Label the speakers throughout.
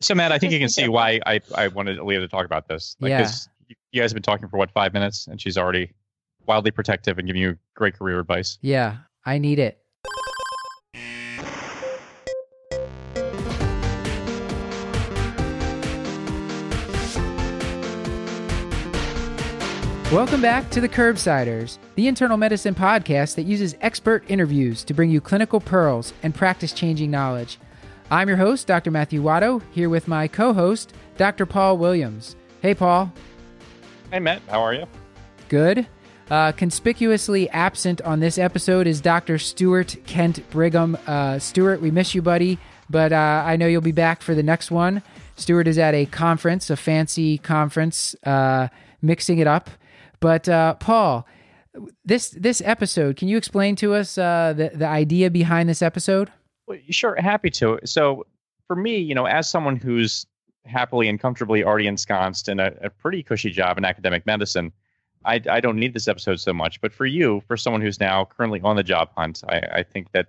Speaker 1: So, Matt, I think you can see why I, I wanted Leah to talk about this. Like,
Speaker 2: Yeah.
Speaker 1: 'cause You you guys have been talking for what five minutes, and she's already wildly protective and giving you great career advice.
Speaker 2: Yeah, I need it. Welcome back to the Curbsiders, the internal medicine podcast that uses expert interviews to bring you clinical pearls and practice changing knowledge. I'm your host, Dr. Matthew Watto, here with my co host, Dr. Paul Williams. Hey, Paul.
Speaker 1: Hey, Matt, how are you?
Speaker 2: Good. Uh, conspicuously absent on this episode is Dr. Stuart Kent Brigham. Uh, Stuart, we miss you, buddy, but uh, I know you'll be back for the next one. Stuart is at a conference, a fancy conference, uh, mixing it up. But uh, Paul, this this episode, can you explain to us uh, the the idea behind this episode?
Speaker 1: Well, sure, happy to. So, for me, you know, as someone who's happily and comfortably already ensconced in a, a pretty cushy job in academic medicine, I, I don't need this episode so much. But for you, for someone who's now currently on the job hunt, I, I think that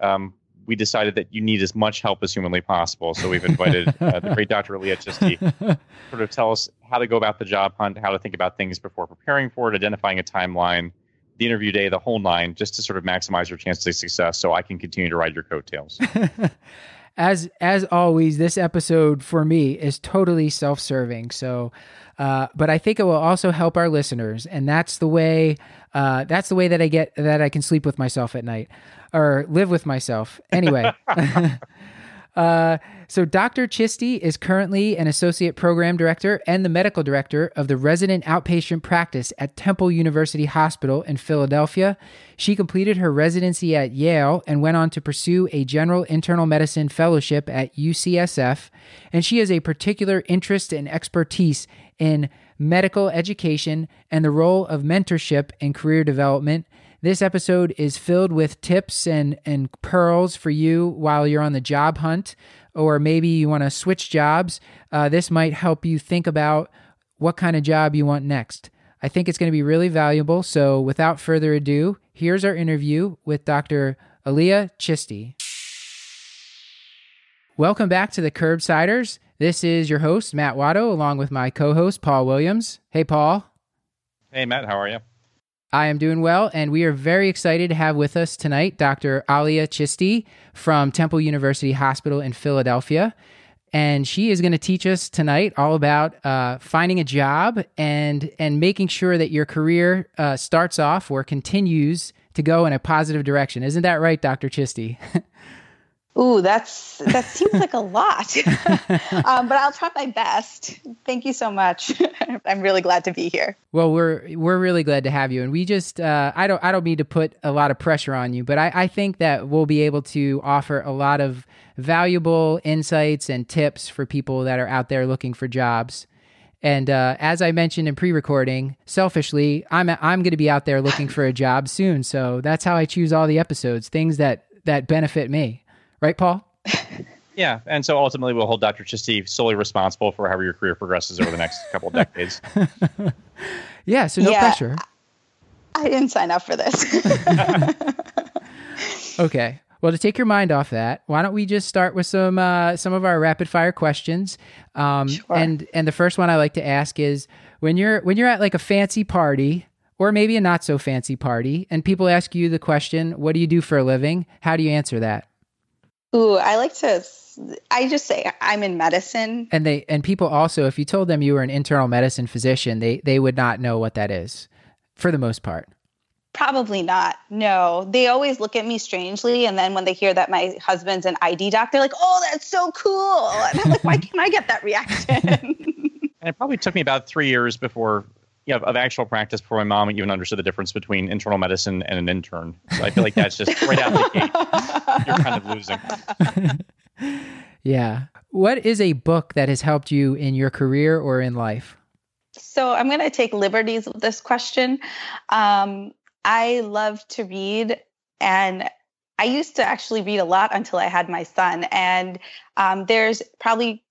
Speaker 1: um, we decided that you need as much help as humanly possible. So we've invited uh, the great Dr. Leah Chisty sort of tell us how to go about the job hunt, how to think about things before preparing for it, identifying a timeline, the interview day, the whole nine, just to sort of maximize your chances of success so I can continue to ride your coattails.
Speaker 2: as as always, this episode for me is totally self-serving. So, uh, but I think it will also help our listeners, and that's the way. Uh, that's the way that I get that I can sleep with myself at night, or live with myself. Anyway. Uh, so Dr. Chisty is currently an associate program director and the medical director of the resident outpatient practice at Temple University Hospital in Philadelphia. She completed her residency at Yale and went on to pursue a general internal medicine fellowship at UCSF. And she has a particular interest and expertise in medical education and the role of mentorship in career development. This episode is filled with tips and, and pearls for you while you're on the job hunt, or maybe you want to switch jobs. Uh, this might help you think about what kind of job you want next. I think it's going to be really valuable. So, without further ado, here's our interview with Dr. Alia Chisty. Welcome back to the Curbsiders. This is your host, Matt Watto, along with my co host, Paul Williams. Hey, Paul.
Speaker 1: hey, Matt, how are you?
Speaker 2: I am doing well, and we are very excited to have with us tonight Dr. Alia Chisty from Temple University Hospital in Philadelphia. And she is going to teach us tonight all about uh, finding a job and and making sure that your career uh, starts off or continues to go in a positive direction. Isn't that right, Dr. Chisty?
Speaker 3: Ooh, that's that seems like a lot, um, but I'll try my best. Thank you so much. I'm really glad to be here.
Speaker 2: Well, we're we're really glad to have you, and we just uh, I don't I don't mean to put a lot of pressure on you, but I, I think that we'll be able to offer a lot of valuable insights and tips for people that are out there looking for jobs. And uh, as I mentioned in pre-recording, selfishly, I'm I'm going to be out there looking for a job soon, so that's how I choose all the episodes, things that that benefit me, right, Paul?
Speaker 1: Yeah, and so ultimately we'll hold Dr. Chisty solely responsible for however your career progresses over the next couple of decades.
Speaker 2: Yeah, so no
Speaker 3: Yeah.
Speaker 2: pressure.
Speaker 3: I didn't sign up for this.
Speaker 2: Okay. Well, to take your mind off that, why don't we just start with some uh, some of our rapid fire questions? Um,
Speaker 3: Sure.
Speaker 2: And and the first one I like to ask is when you're when you're at like a fancy party or maybe a not so fancy party, and people ask you the question, "What do you do for a living?" How do you answer that?
Speaker 3: Ooh, I like to. I just say I'm in medicine.
Speaker 2: And they and people also, if you told them you were an internal medicine physician, they they would not know what that is, for the most part.
Speaker 3: Probably not. No, they always look at me strangely, and then when they hear that my husband's an ID doc, they're like, "Oh, that's so cool!" And I'm like, "Why can't I get that reaction?"
Speaker 1: and it probably took me about three years before, you know, of actual practice before my mom even understood the difference between internal medicine and an intern. So I feel like that's just right out the gate. You're kind of losing.
Speaker 2: Yeah. What is a book that has helped you in your career or in life?
Speaker 3: So I'm going to take liberties with this question. Um, I love to read, and I used to actually read a lot until I had my son. And um, there's probably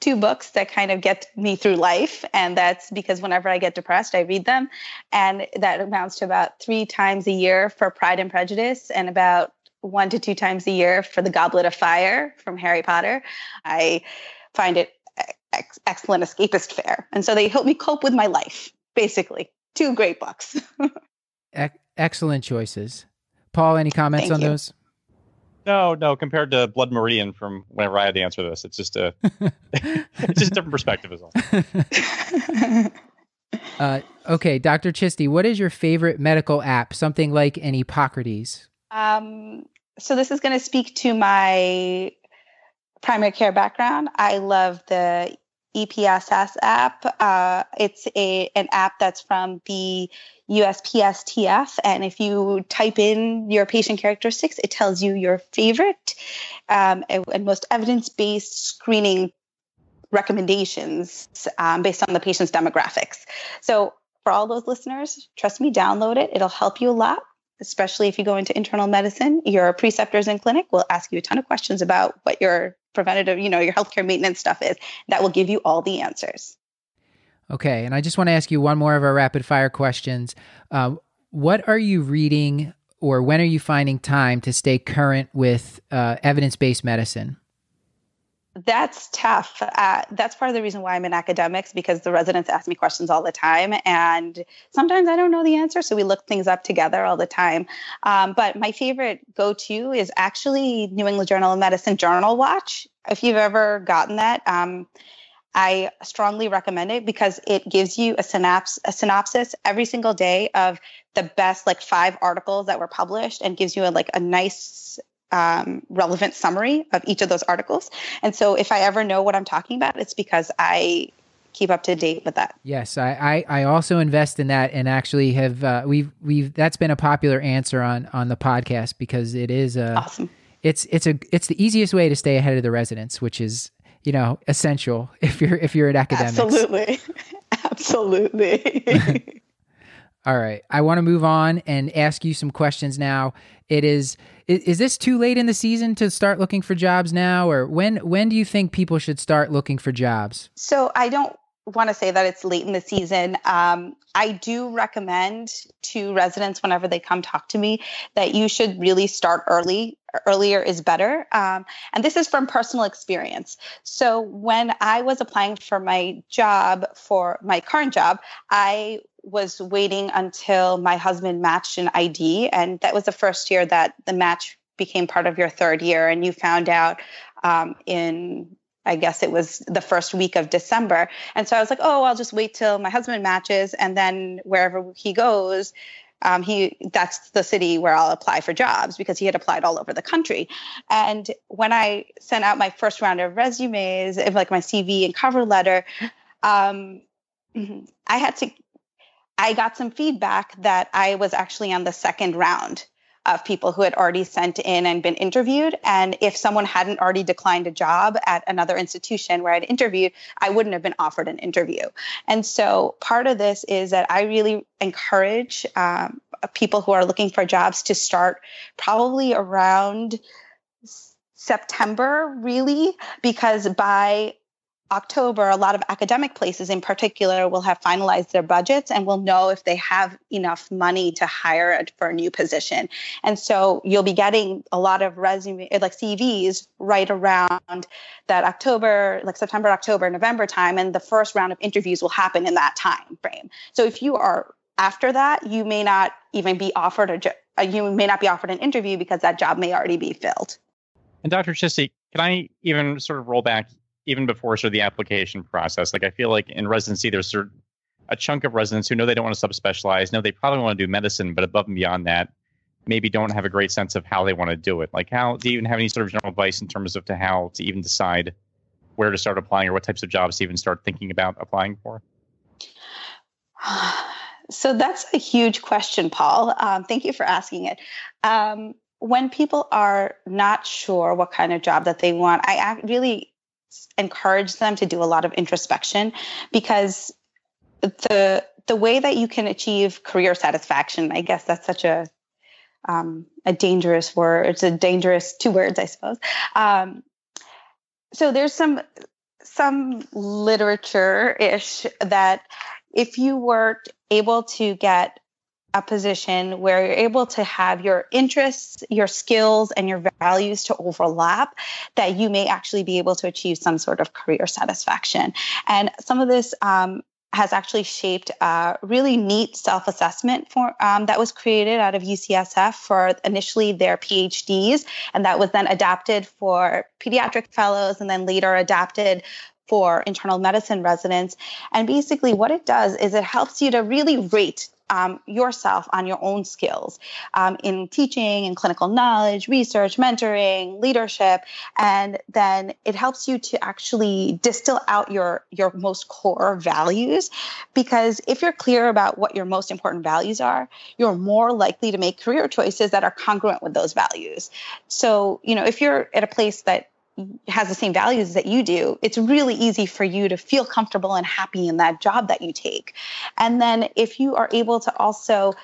Speaker 3: two books that kind of get me through life, and that's because whenever I get depressed, I read them, and that amounts to about three times a year for Pride and Prejudice, and about one to two times a year for the Goblet of Fire from Harry Potter. I find it ex- excellent escapist fare. And so they help me cope with my life, basically. Two great books.
Speaker 2: e- excellent choices. Paul, any comments
Speaker 3: Thank
Speaker 2: on
Speaker 3: you.
Speaker 2: those?
Speaker 1: No, no. Compared to Blood Meridian, from whenever I had to answer this, it's just a it's just a different perspective, is all.
Speaker 2: Uh, okay, Dr. Chisty, what is your favorite medical app? Something like an Epocrates.
Speaker 3: Um, so this is going to speak to my primary care background. I love the EPSS app. Uh, it's a an app that's from the USPSTF, and if you type in your patient characteristics, it tells you your favorite um, and, most evidence based screening recommendations um, based on the patient's demographics. So for all those listeners, trust me, download it. It'll help you a lot especially if you go into internal medicine, your preceptors in clinic will ask you a ton of questions about what your preventative, you know, your healthcare maintenance stuff is. That will give you all the answers.
Speaker 2: Okay, and I just want to ask you one more of our rapid fire questions. Uh, what are you reading, or when are you finding time to stay current with uh, evidence based medicine?
Speaker 3: That's tough. Uh, that's part of the reason why I'm in academics because the residents ask me questions all the time, and sometimes I don't know the answer, so we look things up together all the time. Um, but my favorite go-to is actually New England Journal of Medicine Journal Watch. If you've ever gotten that, um, I strongly recommend it because it gives you a synapse, a synopsis every single day of the best like five articles that were published, and gives you a, like a nice um, relevant summary of each of those articles. And so if I ever know what I'm talking about, it's because I keep up to date with that.
Speaker 2: Yes, I, I, I also invest in that and actually have uh, we've we've that's been a popular answer on on the podcast because it is a
Speaker 3: Awesome.
Speaker 2: it's it's a it's the easiest way to stay ahead of the residents, which is you know essential if you're if you're an academic.
Speaker 3: Absolutely. Absolutely.
Speaker 2: All right. I want to move on and ask you some questions now. It is, is is this too late in the season to start looking for jobs now or when when do you think people should start looking for jobs?
Speaker 3: so I don't want to say that it's late in the season. Um, I do recommend to residents whenever they come talk to me that you should really start early. Earlier is better. Um, and this is from personal experience. So when I was applying for my job, for my current job, I was waiting until my husband matched an ID. And that was the first year that the match became part of your third year. And you found out um, in I guess it was the first week of December. And so I was like, oh, I'll just wait till my husband matches. And then wherever he goes, um, he that's the city where I'll apply for jobs because he had applied all over the country. And when I sent out my first round of resumes, of like my CV and cover letter, um, I had to, I got some feedback that I was actually on the second round of people who had already sent in and been interviewed. And if someone hadn't already declined a job at another institution where I'd interviewed, I wouldn't have been offered an interview. And so part of this is that I really encourage um, people who are looking for jobs to start probably around September, really, because by October, a lot of academic places in particular will have finalized their budgets and will know if they have enough money to hire for a new position. And so you'll be getting a lot of resume, like CVs, right around that October, like September, October, November time, and the first round of interviews will happen in that time frame. So if you are after that, you may not even be offered a, jo- uh, you may not be offered an interview because that job may already be filled.
Speaker 1: And Dr. Chisty, can I even sort of roll back even before sort of the application process? Like I feel like in residency, there's sort of a chunk of residents who know they don't want to subspecialize, know they probably want to do medicine, but above and beyond that, maybe don't have a great sense of how they want to do it. Like how do you even have any sort of general advice in terms of to how to even decide where to start applying or what types of jobs to even start thinking about applying for?
Speaker 3: So that's a huge question, Paul. Um, thank you for asking it. Um, when people are not sure what kind of job that they want, I really encourage them to do a lot of introspection because the the way that you can achieve career satisfaction, I guess that's such a um, a dangerous word. It's a dangerous two words, I suppose. Um, so there's some some literature ish that if you were able to get a position where you're able to have your interests, your skills, and your values to overlap, that you may actually be able to achieve some sort of career satisfaction. And some of this um, has actually shaped a really neat self-assessment for um, that was created out of UCSF for initially their PhDs, and that was then adapted for pediatric fellows, and then later adapted for internal medicine residents. And basically, what it does is it helps you to really rate um, yourself on your own skills um, in teaching and clinical knowledge, research, mentoring, leadership, and then it helps you to actually distill out your your most core values. Because if you're clear about what your most important values are, you're more likely to make career choices that are congruent with those values. So you know if you're at a place that has the same values that you do, it's really easy for you to feel comfortable and happy in that job that you take. And then if you are able to also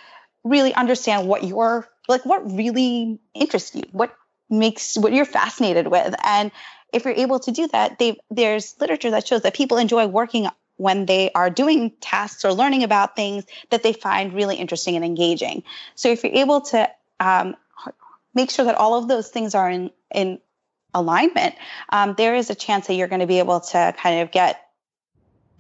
Speaker 3: really understand what you're like what really interests you, what makes what you're fascinated with. And if you're able to do that, they there's literature that shows that people enjoy working when they are doing tasks or learning about things that they find really interesting and engaging. So if you're able to um, make sure that all of those things are in in alignment, um, there is a chance that you're going to be able to kind of get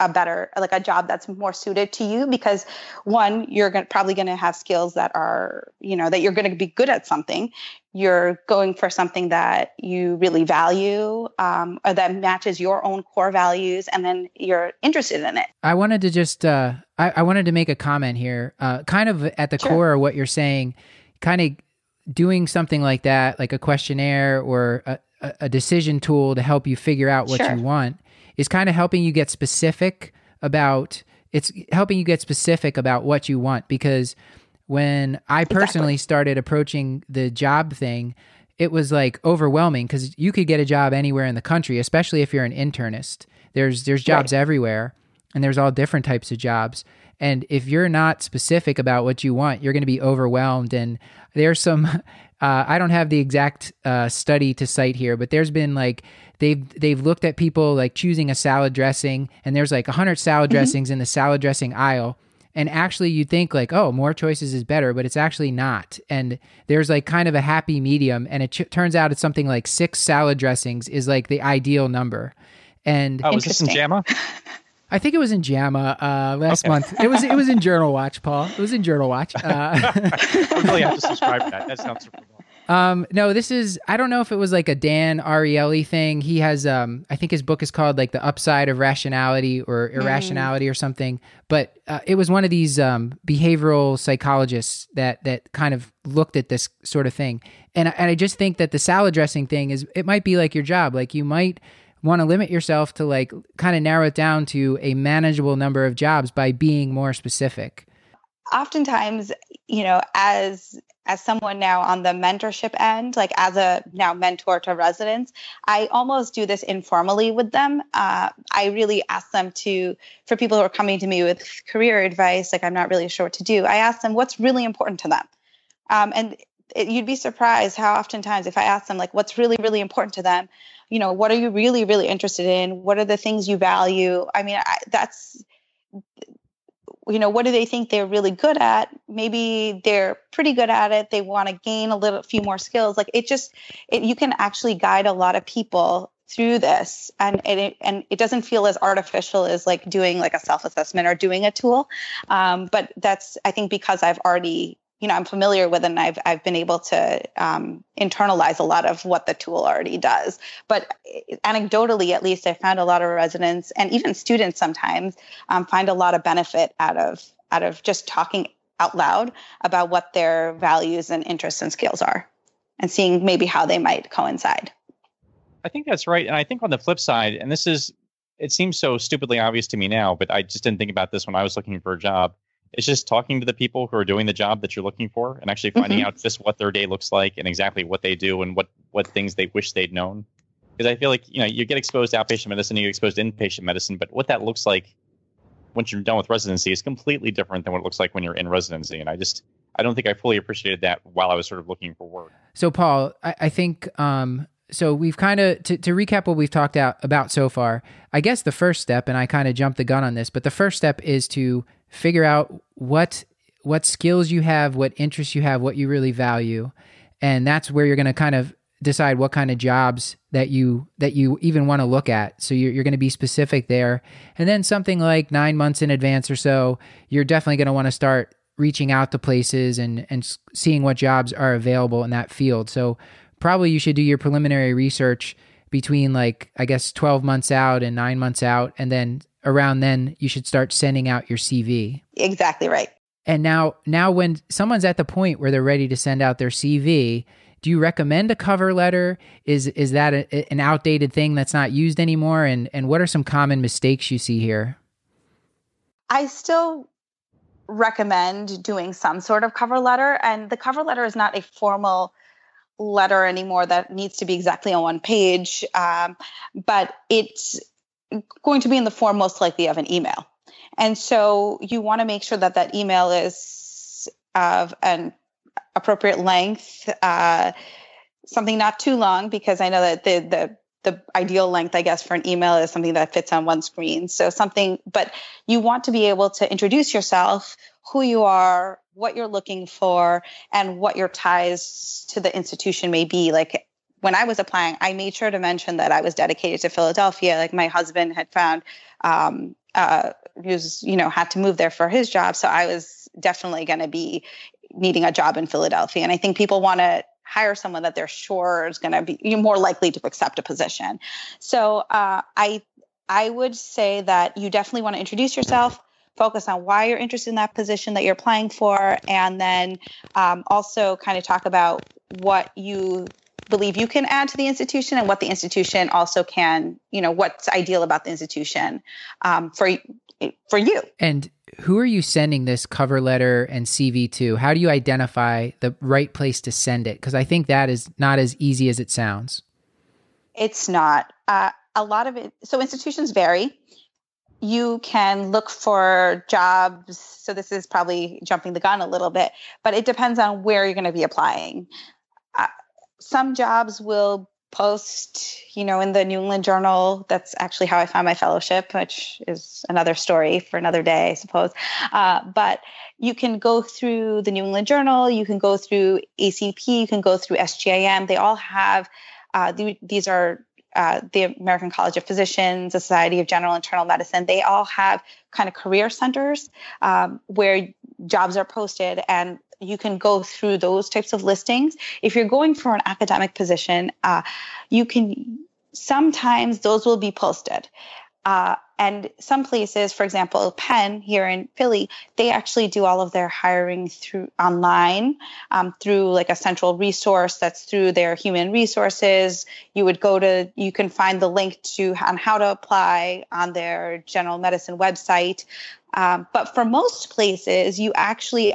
Speaker 3: a better like a job that's more suited to you because one you're going probably going to have skills that are you know that you're going to be good at something you're going for something that you really value um, or that matches your own core values and then you're interested in it
Speaker 2: i wanted to just uh, I, I, wanted to make a comment here uh, kind of at the sure. core of what you're saying kind of doing something like that like a questionnaire or a, a, decision tool to help you figure out what sure. you want is kind of helping you get specific about it's helping you get specific about what you want because when I personally exactly. started approaching the job thing, it was like overwhelming because you could get a job anywhere in the country, especially if you're an internist. There's there's jobs right. everywhere, and there's all different types of jobs. And if you're not specific about what you want, you're going to be overwhelmed. And there's some uh, I don't have the exact uh, study to cite here, but there's been like they've they've looked at people like choosing a salad dressing, and there's like hundred salad mm-hmm. dressings in the salad dressing aisle, and actually you think like oh more choices is better, but it's actually not, and there's like kind of a happy medium, and it ch- turns out it's something like six salad dressings is like the ideal number, and
Speaker 1: oh, was this in JAMA?
Speaker 2: I think it was in JAMA uh, last okay. month. It was it was in Journal Watch, Paul. It was in Journal Watch. Uh,
Speaker 1: I really have to subscribe to that. That sounds super cool.
Speaker 2: Um, no, this is I don't know if it was like a Dan Ariely thing. He has um I think his book is called like The Upside of Rationality or hmm. Irrationality mm. or something. But uh, it was one of these um behavioral psychologists that that kind of looked at this sort of thing. And and I just think that the salad dressing thing is it might be like your job. Like you might want to limit yourself to like kind of narrow it down to a manageable number of jobs by being more specific.
Speaker 3: Oftentimes you know as as someone now on the mentorship end like as a now mentor to residents i almost do this informally with them. Uh, i really ask them to for people who are coming to me with career advice like i'm not really sure what to do i ask them what's really important to them. Um, and it, you'd be surprised how oftentimes if i ask them like what's really really important to them you know what are you really really interested in? What are the things you value? I mean I, that's you know what do they think they're really good at? Maybe they're pretty good at it. They want to gain a little few more skills. Like it just it, you can actually guide a lot of people through this and it and it doesn't feel as artificial as like doing like a self-assessment or doing a tool. Um, but that's i think because i've already you know I'm familiar with and I've I've been able to um, internalize a lot of what the tool already does. But eh, anecdotally, at least, I found a lot of residents and even students sometimes um, find a lot of benefit out of out of just talking out loud about what their values and interests and skills are, and seeing maybe how they might coincide.
Speaker 1: I think that's right, and I think on the flip side, and this is it seems so stupidly obvious to me now, but I just didn't think about this when I was looking for a job it's just talking to the people who are doing the job that you're looking for and actually finding mm-hmm. out just what their day looks like and exactly what they do and what what things they wish they'd known. Because i feel like you know you get exposed to outpatient medicine you get exposed to inpatient medicine but what that looks like once you're done with residency is completely different than what it looks like when you're in residency. And i just i don't think i fully appreciated that while i was sort of looking for work.
Speaker 2: So paul i, I think um so we've kind of to, to recap what we've talked out about so far i guess the first step and i kind of jumped the gun on this but the first step is to figure out what what skills you have, what interests you have, what you really value, and that's where you're going to kind of decide what kind of jobs that you that you even want to look at. So you're, you're going to be specific there, and then something like nine months in advance or so, you're definitely going to want to start reaching out to places and and seeing what jobs are available in that field. So probably you should do your preliminary research between like I guess 12 months out and 9 months out and then around then you should start sending out your CV.
Speaker 3: Exactly right.
Speaker 2: And now now when someone's at the point where they're ready to send out their CV, do you recommend a cover letter? Is is that a, an outdated thing that's not used anymore and and what are some common mistakes you see here?
Speaker 3: I still recommend doing some sort of cover letter. And the cover letter is not a formal letter anymore that needs to be exactly on one page, um, but it's going to be in the form most likely of an email. And so you want to make sure that that email is of an appropriate length, uh, something not too long, because I know that the the the ideal length, I guess, for an email is something that fits on one screen. So something, but you want to be able to introduce yourself, who you are, what you're looking for, and what your ties to the institution may be. Like when I was applying, I made sure to mention that I was dedicated to Philadelphia. Like my husband had found, um, uh, was, you know, had to move there for his job. So I was definitely going to be needing a job in Philadelphia. And I think people want to hire someone that they're sure is going to be you more likely to accept a position. So uh, I I would say that you definitely want to introduce yourself, focus on why you're interested in that position that you're applying for, and then um, also kind of talk about what you believe you can add to the institution and what the institution also can, you know, what's ideal about the institution um, for for you.
Speaker 2: And who are you sending this cover letter and CV to? How do you identify the right place to send it? Because I think that is not as easy as it sounds.
Speaker 3: It's not. Uh, a lot of it, so institutions vary. You can look for jobs. So this is probably jumping the gun a little bit, but it depends on where you're going to be applying. Uh, some jobs will post, you know, in the New England Journal. That's actually how I found my fellowship, which is another story for another day, I suppose. Uh, but you can go through the New England Journal, you can go through ACP, you can go through SGIM. They all have, uh, th- these are uh, the American College of Physicians, the Society of General Internal Medicine, they all have kind of career centers um, where jobs are posted and you can go through those types of listings. If you're going for an academic position, uh, you can sometimes those will be posted. Uh, and some places, for example, Penn here in Philly, they actually do all of their hiring through online, um, through like a central resource that's through their human resources. You would go to, you can find the link to on how to apply on their general medicine website. Um, but for most places, you actually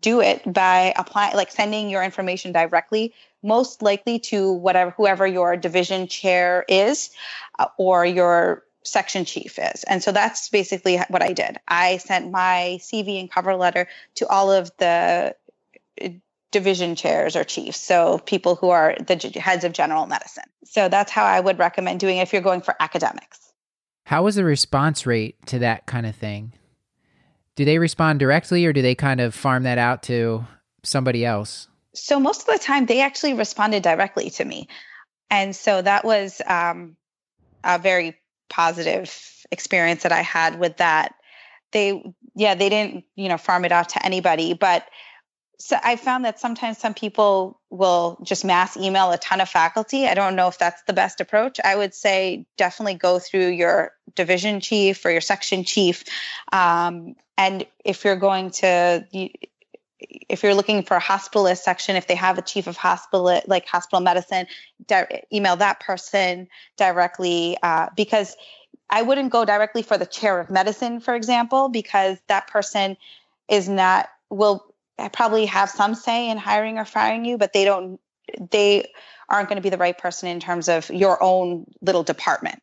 Speaker 3: do it by applying like sending your information directly most likely to whatever whoever your division chair is uh, or your section chief is. And so that's basically what i did. I sent my cv and cover letter to all of the uh, division chairs or chiefs. So people who are the heads of general medicine. So that's how i would recommend doing it if you're going for academics.
Speaker 2: How was the response rate to that kind of thing? Do they respond directly or do they kind of farm that out to somebody else?
Speaker 3: So most of the time they actually responded directly to me. And so that was um, a very positive experience that I had with that. They, yeah, they didn't, you know, farm it out to anybody, but so I found that sometimes some people will just mass email a ton of faculty. I don't know if that's the best approach. I would say definitely go through your division chief or your section chief. Um, and if you're going to, if you're looking for a hospitalist section, if they have a chief of hospital, like hospital medicine, di- email that person directly uh, because I wouldn't go directly for the chair of medicine, for example, because that person is not will probably have some say in hiring or firing you, but they don't they aren't going to be the right person in terms of your own little department,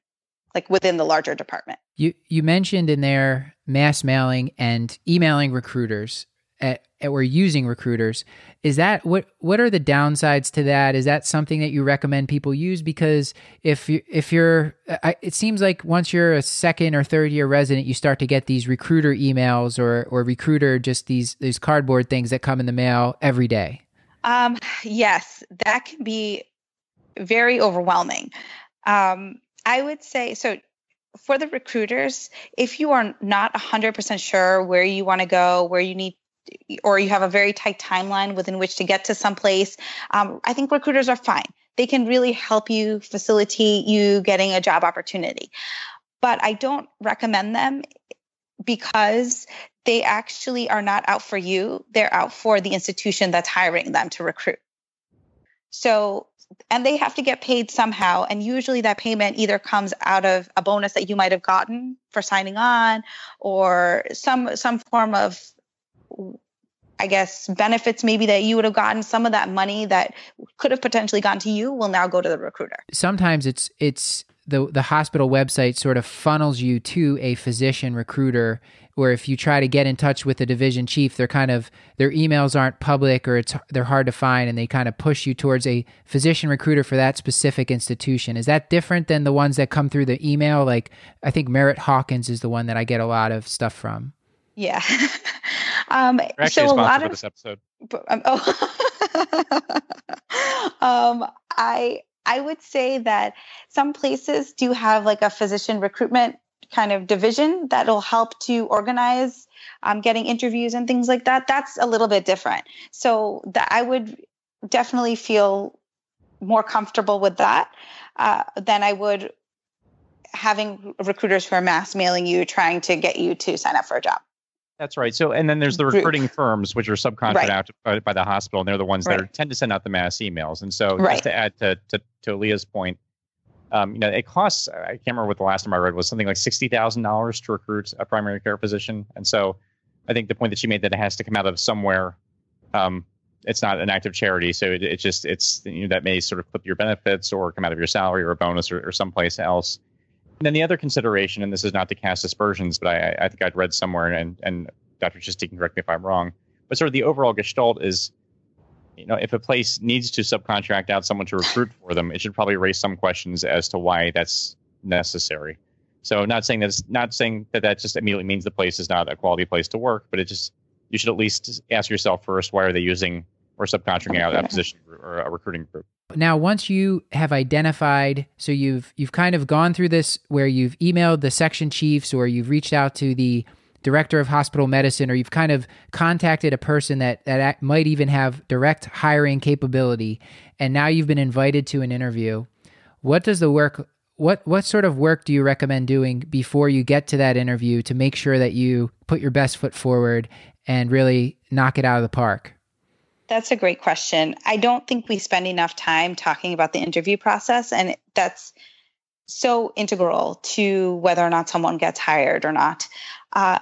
Speaker 3: like within the larger department.
Speaker 2: You you mentioned in there mass mailing and emailing recruiters. At, at we're using recruiters. Is that what what are the downsides to that? Is that something that you recommend people use? Because if you if you're, I, it seems like once you're a second or third year resident, you start to get these recruiter emails or or recruiter just these these cardboard things that come in the mail every day.
Speaker 3: Um, yes, that can be very overwhelming. Um, I would say so for the recruiters, if you are not 100% sure where you want to go, where you need or you have a very tight timeline within which to get to someplace, um, I think recruiters are fine. They can really help you facilitate you getting a job opportunity. But I don't recommend them because they actually are not out for you. They're out for the institution that's hiring them to recruit. So, and they have to get paid somehow. And usually that payment either comes out of a bonus that you might have gotten for signing on or some some form of I guess benefits maybe that you would have gotten some of that money that could have potentially gone to you will now go to the recruiter.
Speaker 2: Sometimes it's it's the the hospital website sort of funnels you to a physician recruiter where if you try to get in touch with the division chief they're kind of their emails aren't public or it's they're hard to find and they kind of push you towards a physician recruiter for that specific institution is that different than the ones that come through the email like i think merritt hawkins is the one that i get a lot of stuff from
Speaker 3: yeah. um,
Speaker 1: so a lot of this episode.
Speaker 3: Um, oh, um, I I would say that some places do have like a physician recruitment kind of division that'll help to organize um, getting interviews and things like that. That's a little bit different. So that I would definitely feel more comfortable with that uh, than I would having recruiters who are mass mailing you trying to get you to sign up for a job.
Speaker 1: That's right. So, and then there's the recruiting firms, which are subcontracted right. out by, by, the hospital, and they're the ones that are, tend to send out the mass emails. And so, right. just to add to to, to Leah's point, um, you know, it costs. I can't remember what the last time I read was something like sixty thousand dollars to recruit a primary care physician. And so, I think the point that she made that it has to come out of somewhere. Um, it's not an act of charity, so it, it just it's you know that may sort of clip your benefits or come out of your salary or a bonus or, or someplace else. And then the other consideration, and this is not to cast aspersions, but I, I think I'd read somewhere, and, and Dr. Chisty can correct me if I'm wrong, but sort of the overall gestalt is, you know, if a place needs to subcontract out someone to recruit for them, it should probably raise some questions as to why that's necessary. So, not saying that's not saying that that just immediately means the place is not a quality place to work, but it just you should at least ask yourself first why are they using or subcontracting out that position or a recruiting group.
Speaker 2: Now, once you have identified, so you've you've kind of gone through this where you've emailed the section chiefs or you've reached out to the director of hospital medicine or you've kind of contacted a person that that might even have direct hiring capability and now you've been invited to an interview. What does the work what what sort of work do you recommend doing before you get to that interview to make sure that you put your best foot forward and really knock it out of the park?
Speaker 3: That's a great question. I don't think we spend enough time talking about the interview process, and that's so integral to whether or not someone gets hired or not. Uh,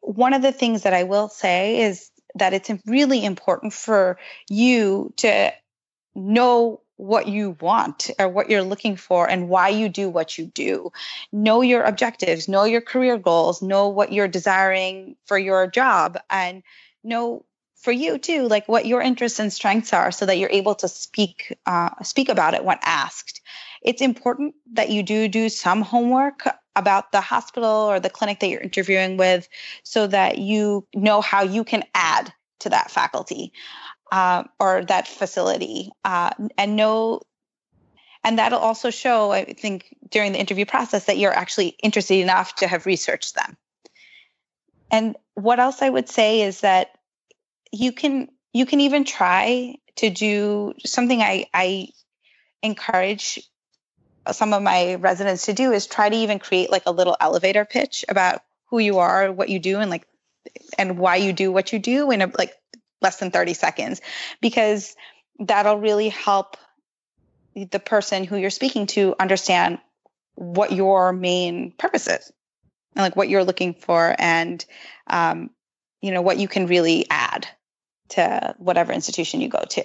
Speaker 3: one of the things that I will say is that it's really important for you to know what you want or what you're looking for and why you do what you do. Know your objectives, know your career goals, know what you're desiring for your job, and know for you too like what your interests and strengths are so that you're able to speak uh, speak about it when asked. It's important that you do do some homework about the hospital or the clinic that you're interviewing with so that you know how you can add to that faculty uh, or that facility uh, and know and that'll also show i think during the interview process that you're actually interested enough to have researched them. And what else i would say is that you can you can even try to do something I, I encourage some of my residents to do is try to even create like a little elevator pitch about who you are, what you do, and like and why you do what you do in a, like less than 30 seconds. Because that'll really help the person who you're speaking to understand what your main purpose is and like what you're looking for and um, you know what you can really add to whatever institution you go to.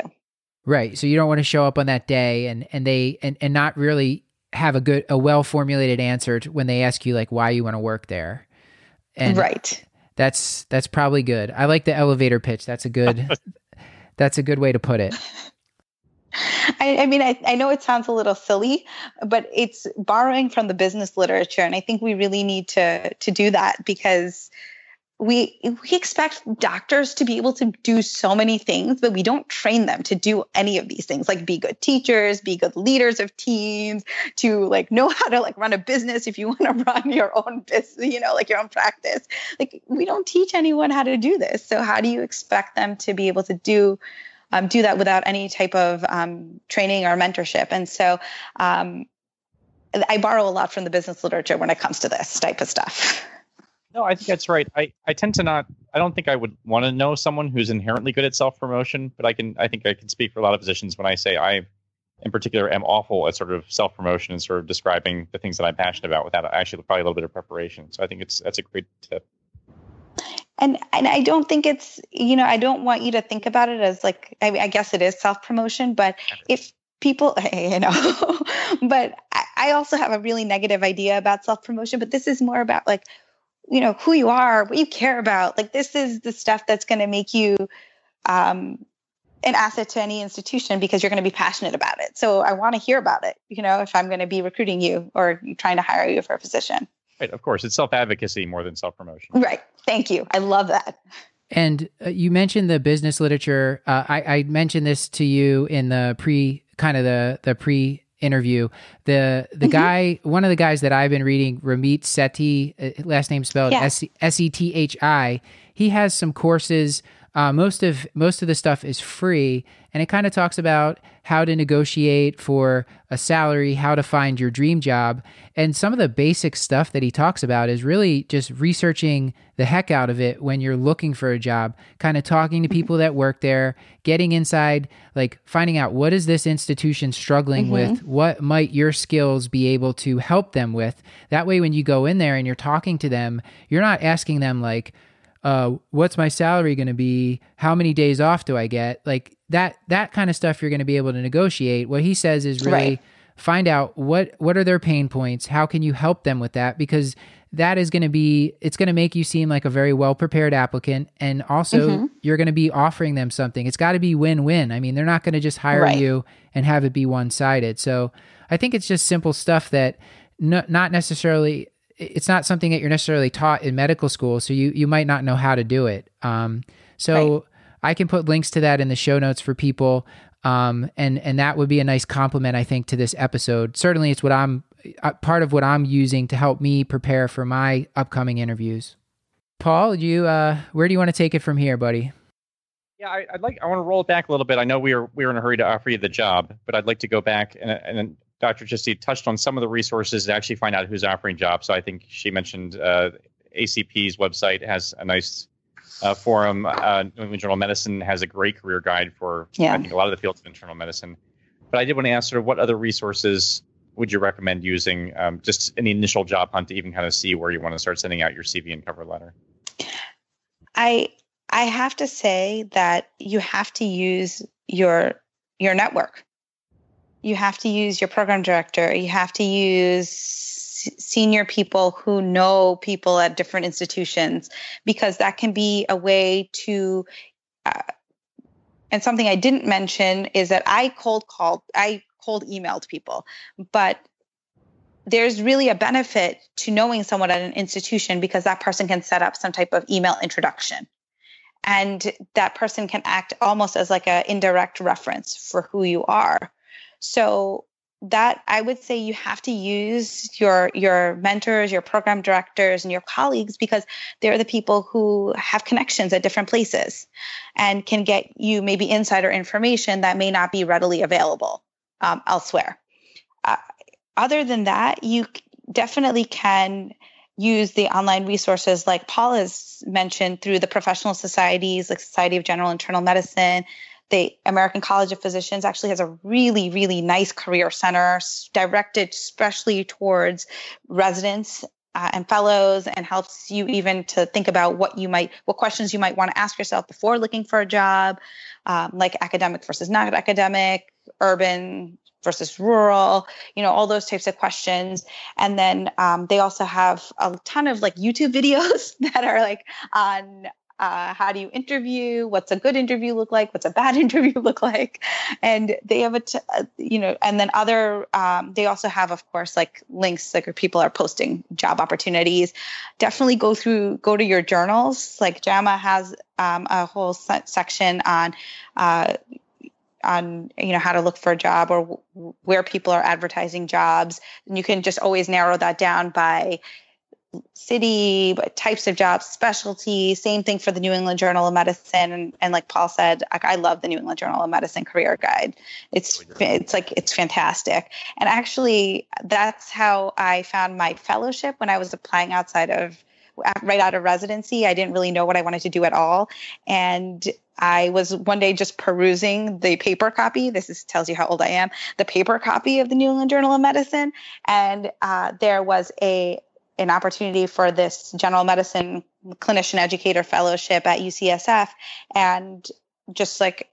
Speaker 2: Right. So you don't want to show up on that day and and they and and not really have a good a well formulated answer to, when they ask you like why you want to work there.
Speaker 3: And right.
Speaker 2: That's that's probably good. I like the elevator pitch. That's a good that's a good way to put it.
Speaker 3: I, I, mean, I, I know it sounds a little silly, but it's borrowing from the business literature, and I think we really need to to do that because we we expect doctors to be able to do so many things but we don't train them to do any of these things like be good teachers be good leaders of teams to like know how to like run a business if you want to run your own business you know like your own practice. Like we don't teach anyone how to do this. So how do you expect them to be able to do um, do that without any type of um, training or mentorship? And so um, i borrow a lot from the business literature when it comes to this type of stuff
Speaker 1: no, I think that's right. I, I tend to not. I don't think I would want to know someone who's inherently good at self promotion, but I can. I think I can speak for a lot of positions when I say I, in particular, am awful at sort of self promotion and sort of describing the things that I'm passionate about without actually probably a little bit of preparation. So I think it's that's a great tip.
Speaker 3: And and I don't think it's you know I don't want you to think about it as like I, I guess it is self promotion, but if people you know but I, I also have a really negative idea about self promotion but this is more about like you know who you are what you care about like this is the stuff that's going to make you um, an asset to any institution because you're going to be passionate about it. So i want to hear about it you know if i'm going to be recruiting you or trying to hire you for a position.
Speaker 1: Right of course. It's self-advocacy more than self-promotion.
Speaker 3: Right. Thank you. I love that.
Speaker 2: And uh, you mentioned the business literature. Uh, I, I mentioned this to you in the pre kind of the the pre interview. The the mm-hmm. guy, one of the guys that I've been reading, Ramit Sethi, uh, last name spelled S E T H I. He has some courses. Uh, most of most of the stuff is free, and it kind of talks about how to negotiate for a salary, how to find your dream job, and some of the basic stuff that he talks about is really just researching the heck out of it when you're looking for a job, kind of talking to people that work there, getting inside, like finding out what is this institution struggling mm-hmm. with, what might your skills be able to help them with. That way, when you go in there and you're talking to them, you're not asking them like uh, what's my salary going to be? How many days off do I get? Like that that kind of stuff you're going to be able to negotiate. What he says is really right. find out what what are their pain points. How can you help them with that? Because that is going to be it's going to make you seem like a very well prepared applicant and also mm-hmm. you're going to be offering them something it's got to be win-win i mean they're not going to just hire right. you and have it be one-sided so i think it's just simple stuff that not necessarily it's not something that you're necessarily taught in medical school, so you you might not know how to do it. Um, so right. I can put links to that in the show notes for people, um, and and that would be a nice compliment, I think, to this episode. Certainly, it's what I'm uh, part of what I'm using to help me prepare for my upcoming interviews. Paul, you uh, where do you want to take it from here, buddy?
Speaker 1: Yeah, I, would like. I want to roll it back a little bit. I know we were we were in a hurry to offer you the job, but I'd like to go back and and Dr. Chisty touched on some of the resources to actually find out who's offering jobs. So I think she mentioned uh, ACP's website has a nice uh, forum. Uh, New England Journal of Medicine has a great career guide for yeah. I think a lot of the fields of internal medicine. But I did want to ask sort of what other resources would you recommend using um, just in the initial job hunt to even kind of see where you want to start sending out your CV and cover letter?
Speaker 3: I I have to say that you have to use your your network you have to use your program director. You have to use senior people who know people at different institutions because that can be a way to uh, and something i didn't mention is that i cold called i cold emailed people but there's really a benefit to knowing someone at an institution because that person can set up some type of email introduction. And that person can act almost as like an indirect reference for who you are so that I would say you have to use your your mentors, your program directors, and your colleagues because they're the people who have connections at different places and can get you maybe insider information that may not be readily available um, elsewhere. Uh, other than that, you definitely can use the online resources like Paul has mentioned through the professional societies like Society of General Internal Medicine, the American College of Physicians actually has a really, really nice career center directed especially towards residents uh, and fellows and helps you even to think about what you might what questions you might want to ask yourself before looking for a job um, like academic versus not academic urban versus rural, you know, all those types of questions. And then um, they also have a ton of like YouTube videos that are like on uh, how do you interview? What's a good interview look like? What's a bad interview look like? And they have a t- uh, you know and then other um, they also have of course like links like where people are posting job opportunities. Definitely go through go to your journals. Like jama has um, a whole se- section on uh, on you know how to look for a job or w- where people are advertising jobs. And you can just always narrow that down by city types of jobs specialty same thing for the new england journal of medicine. And, and like paul said I, I love the new england journal of medicine career guide. It's it's like it's fantastic. And actually that's how i found my fellowship when i was applying outside of right out of residency. I didn't really know what i wanted to do at all. And I was one day just perusing the paper copy. This is, tells you how old I am. The paper copy of the New England Journal of Medicine, and uh, there was a an opportunity for this general medicine clinician educator fellowship at UCSF, and just like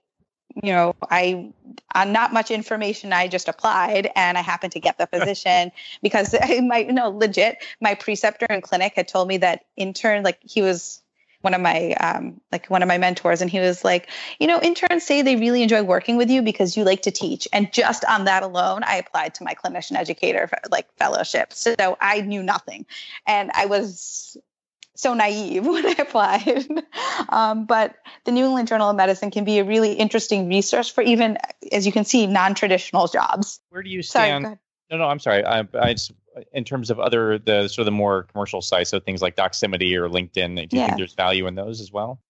Speaker 3: you know, I on not much information, I just applied and I happened to get the position because my no legit my preceptor in clinic had told me that intern like he was one of my um, like one of my mentors and he was like you know interns say they really enjoy working with you because you like to teach and just on that alone i applied to my clinician educator like fellowship so i knew nothing and i was so naive when I applied. um, but the New England Journal of Medicine can be a really interesting resource for even, as you can see, non-traditional jobs.
Speaker 1: Where do you stand? Sorry, no, no, I'm sorry. I, I just in terms of other the sort of the more commercial sites, so things like Doximity or LinkedIn, do you yeah. think there's value in those as well?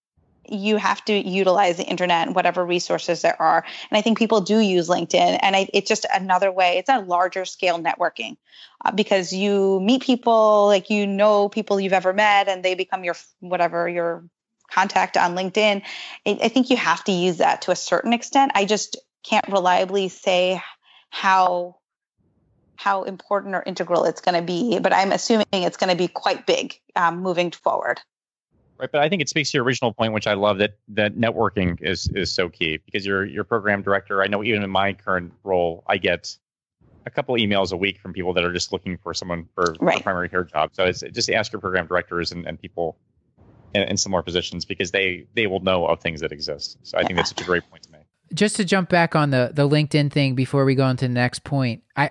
Speaker 3: You have to utilize the internet and whatever resources there are, and I think people do use LinkedIn, and I, it's just another way. It's a larger scale networking uh, because you meet people, like you know people you've ever met, and they become your whatever your contact on LinkedIn. I, I think you have to use that to a certain extent. I just can't reliably say how how important or integral it's going to be, but I'm assuming it's going to be quite big um, moving forward.
Speaker 1: Right, but I think it speaks to your original point, which I love that that networking is is so key because you're your program director. I know even in my current role, I get a couple emails a week from people that are just looking for someone for, right. a primary care job. So it's just ask your program directors and, and people in, in similar positions because they they will know of things that exist. So I think that's such a great point to make.
Speaker 2: Just to jump back on the the LinkedIn thing before we go on to the next point, I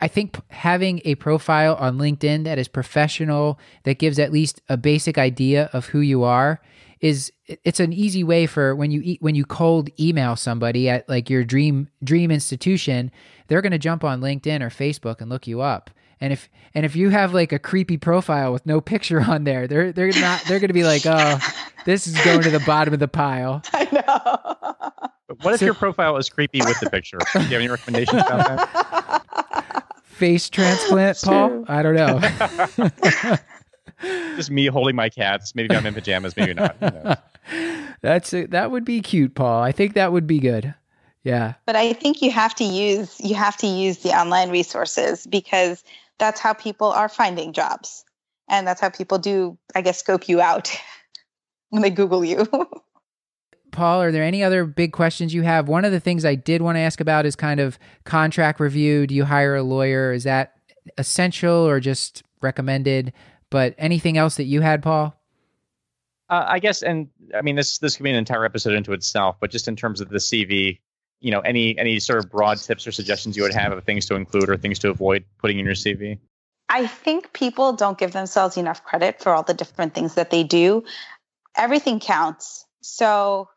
Speaker 2: I think having a profile on LinkedIn that is professional, that gives at least a basic idea of who you are, is it's an easy way for when you when you cold email somebody at like your dream dream institution, they're going to jump on LinkedIn or Facebook and look you up. And if and if you have like a creepy profile with no picture on there, they're they're not they're going to be like, "Oh, this is going to the bottom of the pile."
Speaker 3: I know.
Speaker 1: But what if so, your profile is creepy with the picture? Do you have any recommendations about that?
Speaker 2: face transplant, Paul? I don't know.
Speaker 1: Just me holding my cats. Maybe I'm in pajamas. Maybe not.
Speaker 2: That's it. That would be cute, Paul. I think that would be good. Yeah.
Speaker 3: But I think you have to use you have to use the online resources because that's how people are finding jobs, and that's how people do, I guess, scope you out when they Google you.
Speaker 2: Paul, are there any other big questions you have? One of the things I did want to ask about is kind of contract review. Do you hire a lawyer? Is that essential or just recommended? But anything else that you had, Paul?
Speaker 1: Uh, I guess, and I mean, this this could be an entire episode into itself. But just in terms of the CV, you know, any any sort of broad tips or suggestions you would have of things to include or things to avoid putting in your CV?
Speaker 3: I think people don't give themselves enough credit for all the different things that they do. Everything counts. So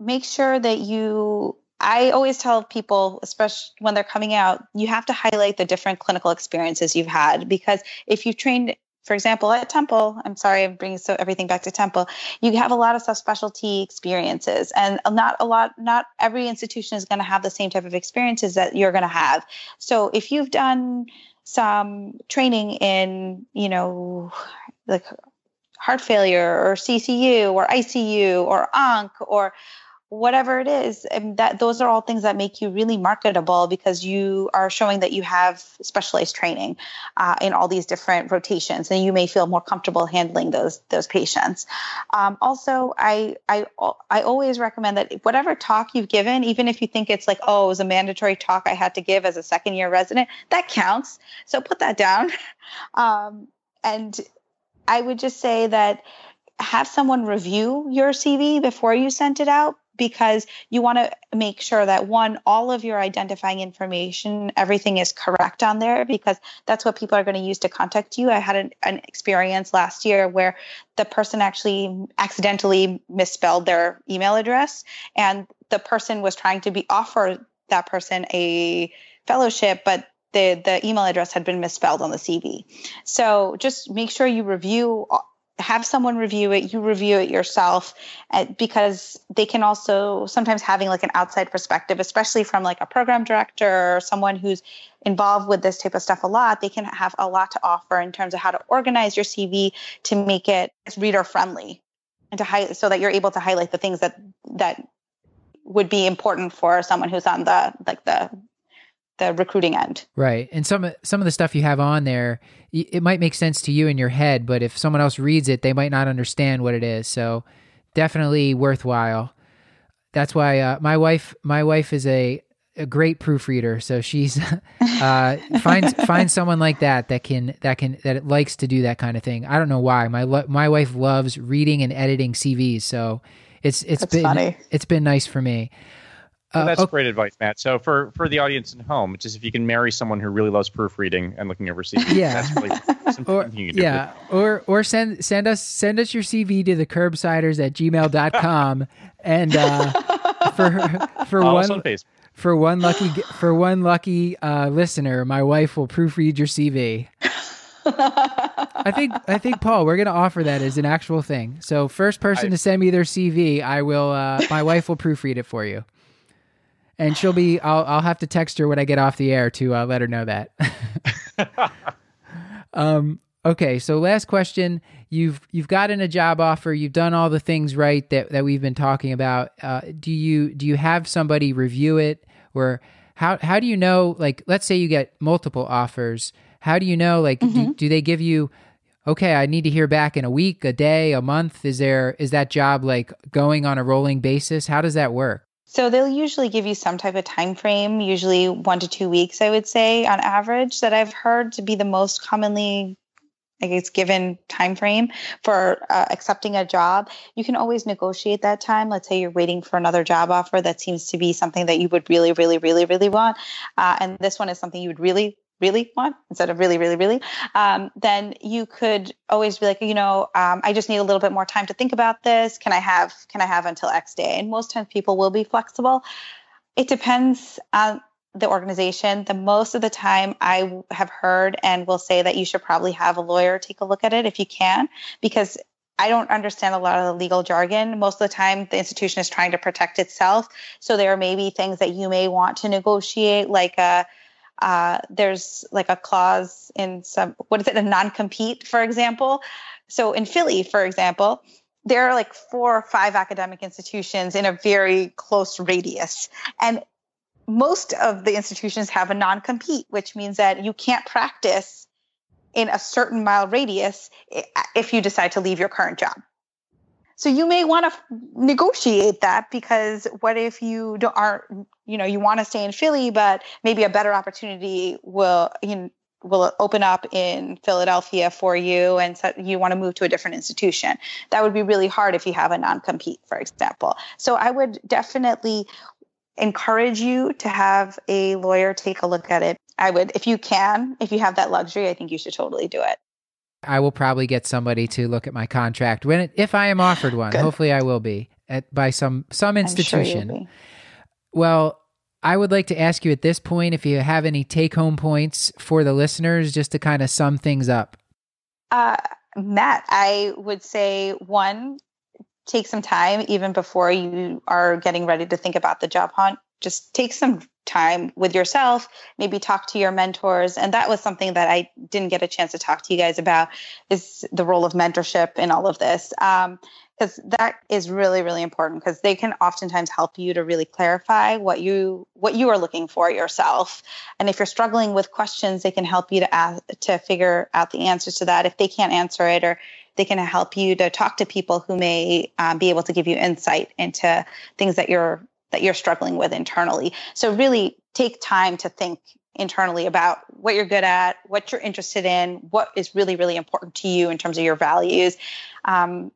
Speaker 3: make sure that you I always tell people, especially when they're coming out, you have to highlight the different clinical experiences you've had because if you've trained, for example, at Temple, I'm sorry, I'm bringing so everything back to Temple. You have a lot of subspecialty experiences, and not a lot, not every institution is going to have the same type of experiences that you're going to have. So if you've done some training in, you know, like heart failure or CCU or ICU or ONC or whatever it is and that those are all things that make you really marketable because you are showing that you have specialized training uh, in all these different rotations and you may feel more comfortable handling those those patients. Um, also I, I i always recommend that whatever talk you've given even if you think it's like oh it was a mandatory talk i had to give as a second year resident that counts. So put that down. Um, and i would just say that have someone review your CV before you sent it out because you want to make sure that one, all of your identifying information, everything is correct on there because that's what people are going to use to contact you. I had an, an experience last year where the person actually accidentally misspelled their email address and the person was trying to be offer that person a fellowship, but the the email address had been misspelled on the CV. So just make sure you review have someone review it you review it yourself uh, because they can also sometimes having like an outside perspective especially from like a program director or someone who's involved with this type of stuff a lot they can have a lot to offer in terms of how to organize your cv to make it reader friendly and to highlight so that you're able to highlight the things that that would be important for someone who's on the like the the recruiting end.
Speaker 2: Right. And some some of the stuff you have on there, it might make sense to you in your head, but if someone else reads it, they might not understand what it is. So definitely worthwhile. That's why uh, my wife my wife is a a great proofreader. So she's uh, finds finds someone like that that can that can that likes to do that kind of thing. I don't know why. My my wife loves reading and editing CVs. So it's it's
Speaker 3: That's
Speaker 2: been
Speaker 3: funny.
Speaker 2: it's been nice for me.
Speaker 1: Uh, that's okay. great advice, Matt. So for for the audience at home, just if you can marry someone who really loves proofreading and looking over CVs,
Speaker 2: yeah,
Speaker 1: that's really
Speaker 2: or, you can do. yeah, or or send send us send us your CV to the curbsiders at gmail.com and uh, for for one on for one lucky for one lucky uh, listener, my wife will proofread your CV. I think I think Paul, we're gonna offer that as an actual thing. So first person I, to send me their CV, I will. Uh, my wife will proofread it for you and she'll be. I'll I'll have to text her when I get off the air to uh, let her know that. um. Okay. So last question. You've you've gotten a job offer. You've done all the things right that that we've been talking about. Uh, do you do you have somebody review it or how how do you know? Like, let's say you get multiple offers. How do you know? Like, mm-hmm. do, do they give you? okay i need to hear back in a week a day a month is there is that job like going on a rolling basis how does that work
Speaker 3: so they'll usually give you some type of time frame, usually one to two weeks, I would say, on average, that I've heard to be the most commonly I guess given time frame for uh, accepting a job. You can always negotiate that time. Let's say you're waiting for another job offer that seems to be something that you would really, really, really, really want, uh, and this one is something you would really, really want instead of really, really, really, um, then you could always be like, you know, um, I just need a little bit more time to think about this. Can I have can I have until X day? And most times people will be flexible. It depends on the organization. The most of the time I have heard and will say that you should probably have a lawyer take a look at it if you can, because I don't understand a lot of the legal jargon. Most of the time, the institution is trying to protect itself. So there may be things that you may want to negotiate, like a uh, there's like a clause in some what is it? A non-compete for example. So in philly for example there are like four or five academic institutions in a very close radius. And most of the institutions have a non-compete which means that you can't practice in a certain mile radius if you decide to leave your current job so you may want to f- negotiate that because what if you aren't, you know, you want to stay in Philly, but maybe a better opportunity will, you know, will open up in Philadelphia for you and so you want to move to a different institution. That would be really hard if you have a non-compete, for example. So I would definitely encourage you to have a lawyer take a look at it. I would, if you can, if you have that luxury, I think you should totally do it.
Speaker 2: I will probably get somebody to look at my contract when it, if I am offered one. Hopefully, I will be at by some some institution. Sure well, I would like to ask you at this point if you have any take home points for the listeners, just to kind of sum things up.
Speaker 3: Uh, Matt, I would say one, take some time even before you are getting ready to think about the job hunt. Just take some time with yourself, maybe talk to your mentors. And that was something that I didn't get a chance to talk to you guys about is the role of mentorship in all of this. Um, because that is really really important because they can oftentimes help you to really clarify what you what you are looking for yourself and if you're struggling with questions they can help you to ask to figure out the answers to that if they can't answer it or they can help you to talk to people who may um, be able to give you insight into things that you're that you're struggling with internally. So really take time to think internally about what you're good at what you're interested in what is really really important to you in terms of your values. Um,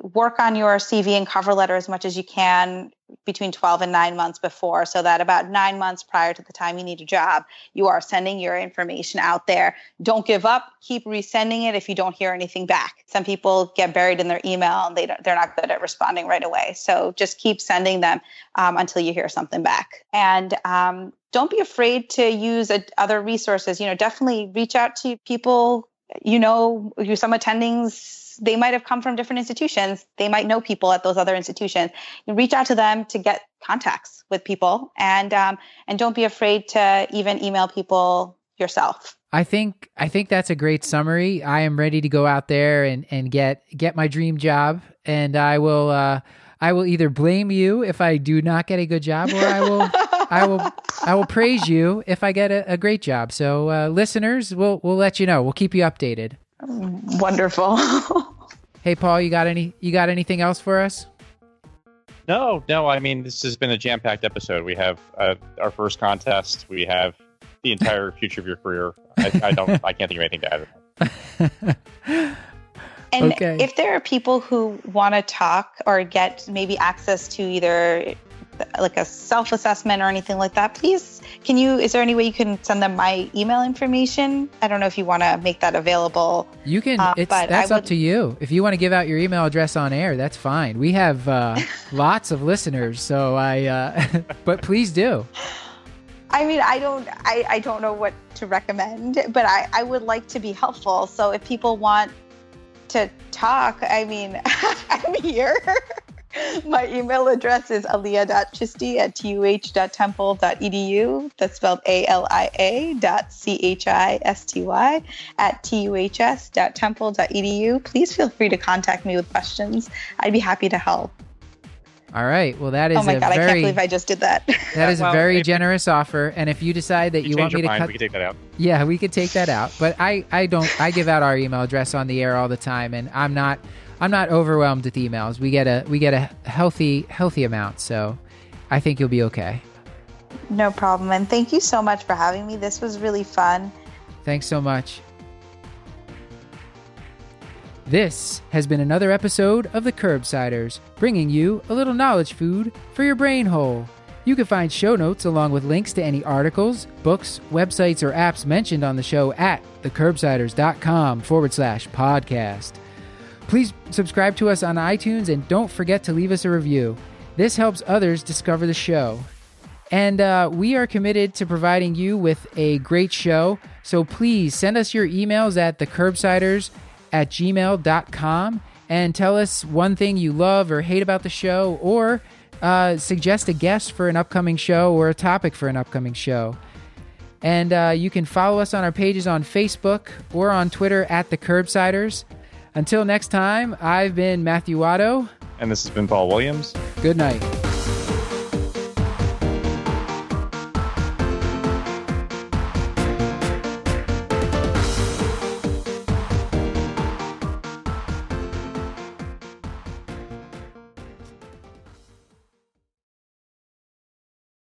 Speaker 3: work on your CV and cover letter as much as you can between 12 and 9 months before so that about 9 months prior to the time you need a job you are sending your information out there. Don't give up. Keep resending it if you don't hear anything back. Some people get buried in their email and they don't, they're not good at responding right away. So just keep sending them um, until you hear something back. And um, don't be afraid to use a, other resources. You know definitely reach out to people you know some attendings they might have come from different institutions. They might know people at those other institutions. You reach out to them to get contacts with people, and um, and don't be afraid to even email people yourself.
Speaker 2: I think I think that's a great summary. I am ready to go out there and and get get my dream job, and I will uh, I will either blame you if I do not get a good job, or I will I will I will praise you if I get a, a great job. So uh, listeners, we'll we'll let you know. We'll keep you updated.
Speaker 3: Wonderful.
Speaker 2: hey, Paul, you got any? You got anything else for us?
Speaker 1: No, no. I mean, this has been a jam-packed episode. We have uh, our first contest. We have the entire future of your career. I, I don't. I can't think of anything to
Speaker 3: add. and okay. if there are people who want to talk or get maybe access to either like a self-assessment or anything like that, please can you is there any way you can send them my email information? I don't know if you want to make that available.
Speaker 2: You can uh, it's that's would, up to you. If you want to give out your email address on air, that's fine. We have uh, lots of listeners, so I uh, but please do.
Speaker 3: I mean, I don't I, I don't know what to recommend, but I, I would like to be helpful. So if people want to talk, I mean, I'm here. My email address is alia.chisty at tuh.temple.edu. That's spelled A-L-I-A dot C-H-I-S-T-Y at tuhs.temple.edu. Please feel free to contact me with questions. I'd be happy to help.
Speaker 2: All right. Well, that is.
Speaker 3: Oh my god!
Speaker 2: Very, I
Speaker 3: can't believe I just did that.
Speaker 2: That is well, a very generous offer. And if you decide that you,
Speaker 1: you
Speaker 2: want me to
Speaker 1: mind,
Speaker 2: cut,
Speaker 1: we can take that out.
Speaker 2: Yeah, we could take that out. But I, I don't. I give out our email address on the air all the time, and I'm not. I'm not overwhelmed with emails. We get a we get a healthy healthy amount, so I think you'll be okay.
Speaker 3: No problem. And thank you so much for having me. This was really fun.
Speaker 2: Thanks so much. This has been another episode of the Curbsiders, bringing you a little knowledge food for your brain hole. You can find show notes along with links to any articles, books, websites, or apps mentioned on the show at thecurbsiders.com forward slash podcast. Please subscribe to us on iTunes and don't forget to leave us a review. This helps others discover the show. And uh, we are committed to providing you with a great show. So please send us your emails at thecurbsiders at gmail.com and tell us one thing you love or hate about the show or uh, suggest a guest for an upcoming show or a topic for an upcoming show. And uh, you can follow us on our pages on Facebook or on Twitter at the Curbsiders. Until next time, I've been Matthew Watto.
Speaker 1: And this has been Paul Williams.
Speaker 2: Good night.